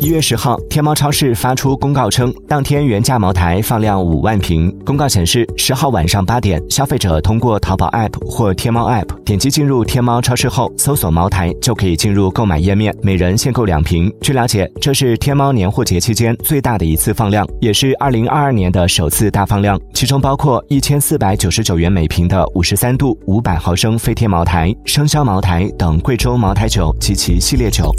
一月十号天猫超市发出公告称当天原价茅台放量五万瓶。公告显示十号晚上八点消费者通过淘宝 app 或天猫 app 点击进入天猫超市后搜索茅台就可以进入购买页面每人限购两瓶。据了解这是天猫年货节期间最大的一次放量也是二零二二年的首次大放量其中包括一千四百九十九元每瓶的五十三度五百毫升飞天茅台生肖茅台等贵州茅台酒及其系列酒。